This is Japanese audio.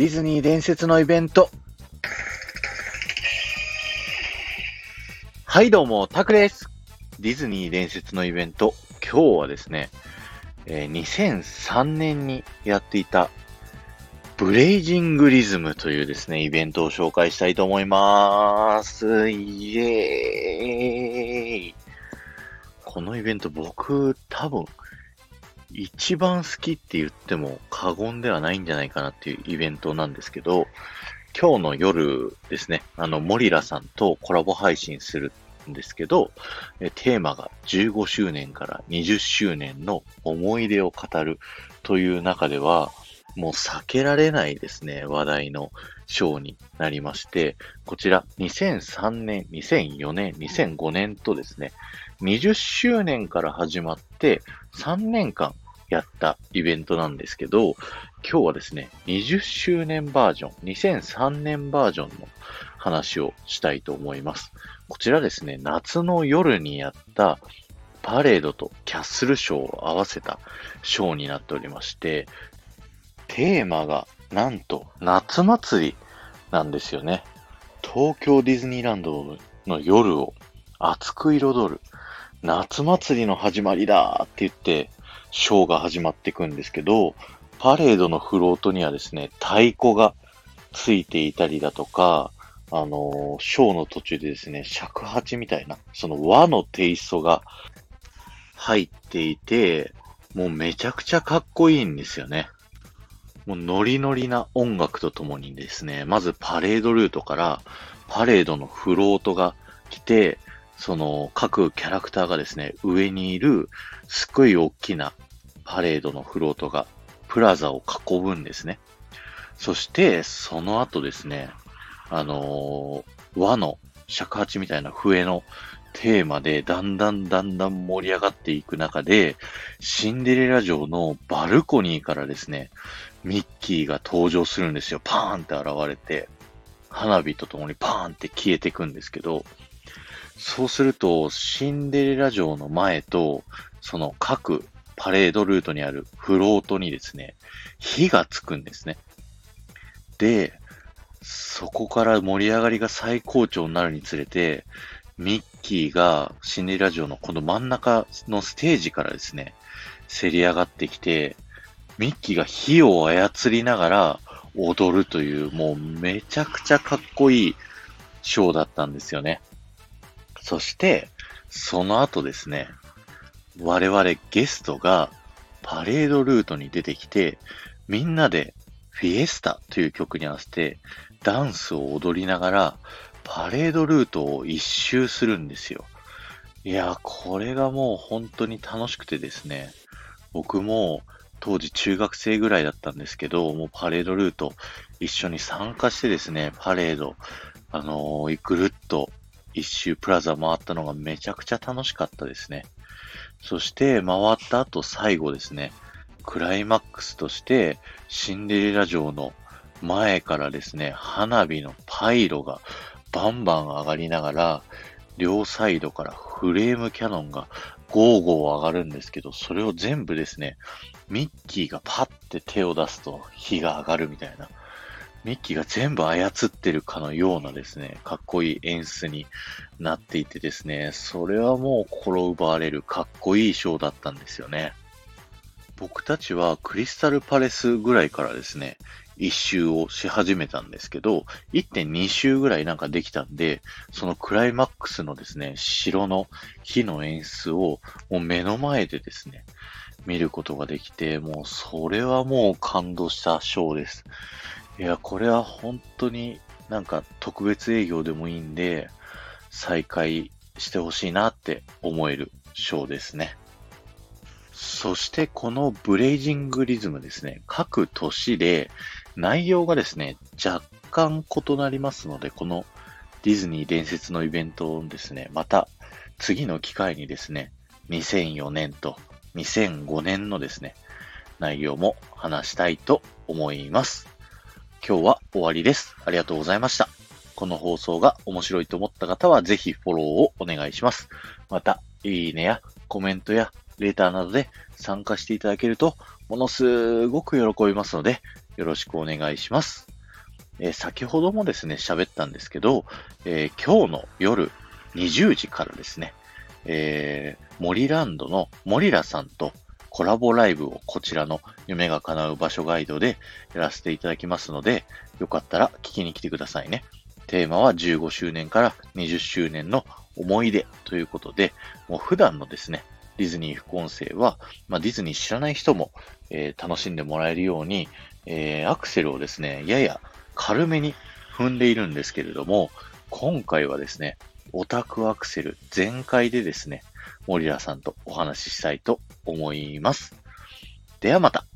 ディズニー伝説のイベント。はい、どうも、タクです。ディズニー伝説のイベント。今日はですね、えー2003年にやっていた、ブレイジングリズムというですね、イベントを紹介したいと思います。イエーイこのイベント僕多分一番好きって言っても過言ではないんじゃないかなっていうイベントなんですけど、今日の夜ですね、あの、モリラさんとコラボ配信するんですけど、テーマが15周年から20周年の思い出を語るという中では、もう避けられないですね、話題のショーになりまして、こちら2003年、2004年、2005年とですね、20周年から始まって3年間やったイベントなんですけど、今日はですね、20周年バージョン、2003年バージョンの話をしたいと思います。こちらですね、夏の夜にやったパレードとキャッスルショーを合わせたショーになっておりまして、テーマがなんと夏祭りなんですよね。東京ディズニーランドの夜を熱く彩る夏祭りの始まりだって言って、ショーが始まっていくんですけど、パレードのフロートにはですね、太鼓がついていたりだとか、あのショーの途中でですね、尺八みたいな、その和のテイストが入っていて、もうめちゃくちゃかっこいいんですよね。もうノリノリな音楽とともにですね、まずパレードルートからパレードのフロートが来て、その各キャラクターがですね、上にいるすっごい大きなパレードのフロートがプラザを囲むんですね。そして、その後ですね、あのー和の尺八みたいな笛のテーマでだんだんだんだん盛り上がっていく中で、シンデレラ城のバルコニーからですね、ミッキーが登場するんですよ。パーンって現れて、花火とともにパーンって消えていくんですけど、そうすると、シンデレラ城の前と、その各パレードルートにあるフロートにですね、火がつくんですね。で、そこから盛り上がりが最高潮になるにつれて、ミッキーがシンデレラ城のこの真ん中のステージからですね、せり上がってきて、ミッキーが火を操りながら踊るという、もうめちゃくちゃかっこいいショーだったんですよね。そして、その後ですね、我々ゲストがパレードルートに出てきて、みんなでフィエスタという曲に合わせてダンスを踊りながらパレードルートを一周するんですよ。いや、これがもう本当に楽しくてですね、僕も当時中学生ぐらいだったんですけど、もうパレードルート一緒に参加してですね、パレード、あのーぐるっと一周プラザ回ったのがめちゃくちゃ楽しかったですね。そして回った後最後ですね、クライマックスとしてシンデレラ城の前からですね、花火のパイロがバンバン上がりながら、両サイドからフレームキャノンがゴーゴー上がるんですけど、それを全部ですね、ミッキーがパッて手を出すと火が上がるみたいな、ミッキーが全部操ってるかのようなですね、かっこいい演出になっていてですね、それはもう心奪われるかっこいいショーだったんですよね。僕たちはクリスタルパレスぐらいからですね、一周をし始めたんですけど、1.2周ぐらいなんかできたんで、そのクライマックスのですね、城の火の演出をもう目の前でですね、見ることができて、もうそれはもう感動したショーです。いや、これは本当になんか特別営業でもいいんで、再開してほしいなって思えるショーですね。そしてこのブレイジングリズムですね、各年で内容がですね、若干異なりますので、このディズニー伝説のイベントをですね、また次の機会にですね、2004年と2005年のですね、内容も話したいと思います。今日は終わりです。ありがとうございました。この放送が面白いと思った方はぜひフォローをお願いします。また、いいねやコメントやレターなどで参加していただけるとものすごく喜びますので、よろしくお願いします。えー、先ほどもですね、喋ったんですけど、えー、今日の夜20時からですね、えー、森ランドの森ラさんとコラボライブをこちらの夢が叶う場所ガイドでやらせていただきますので、よかったら聞きに来てくださいね。テーマは15周年から20周年の思い出ということで、もう普段のですね、ディズニー副音声は、まあ、ディズニー知らない人も、えー、楽しんでもらえるように、えー、アクセルをですね、やや軽めに踏んでいるんですけれども、今回はですね、オタクアクセル全開でですね、森田さんとお話ししたいと思います。ではまた。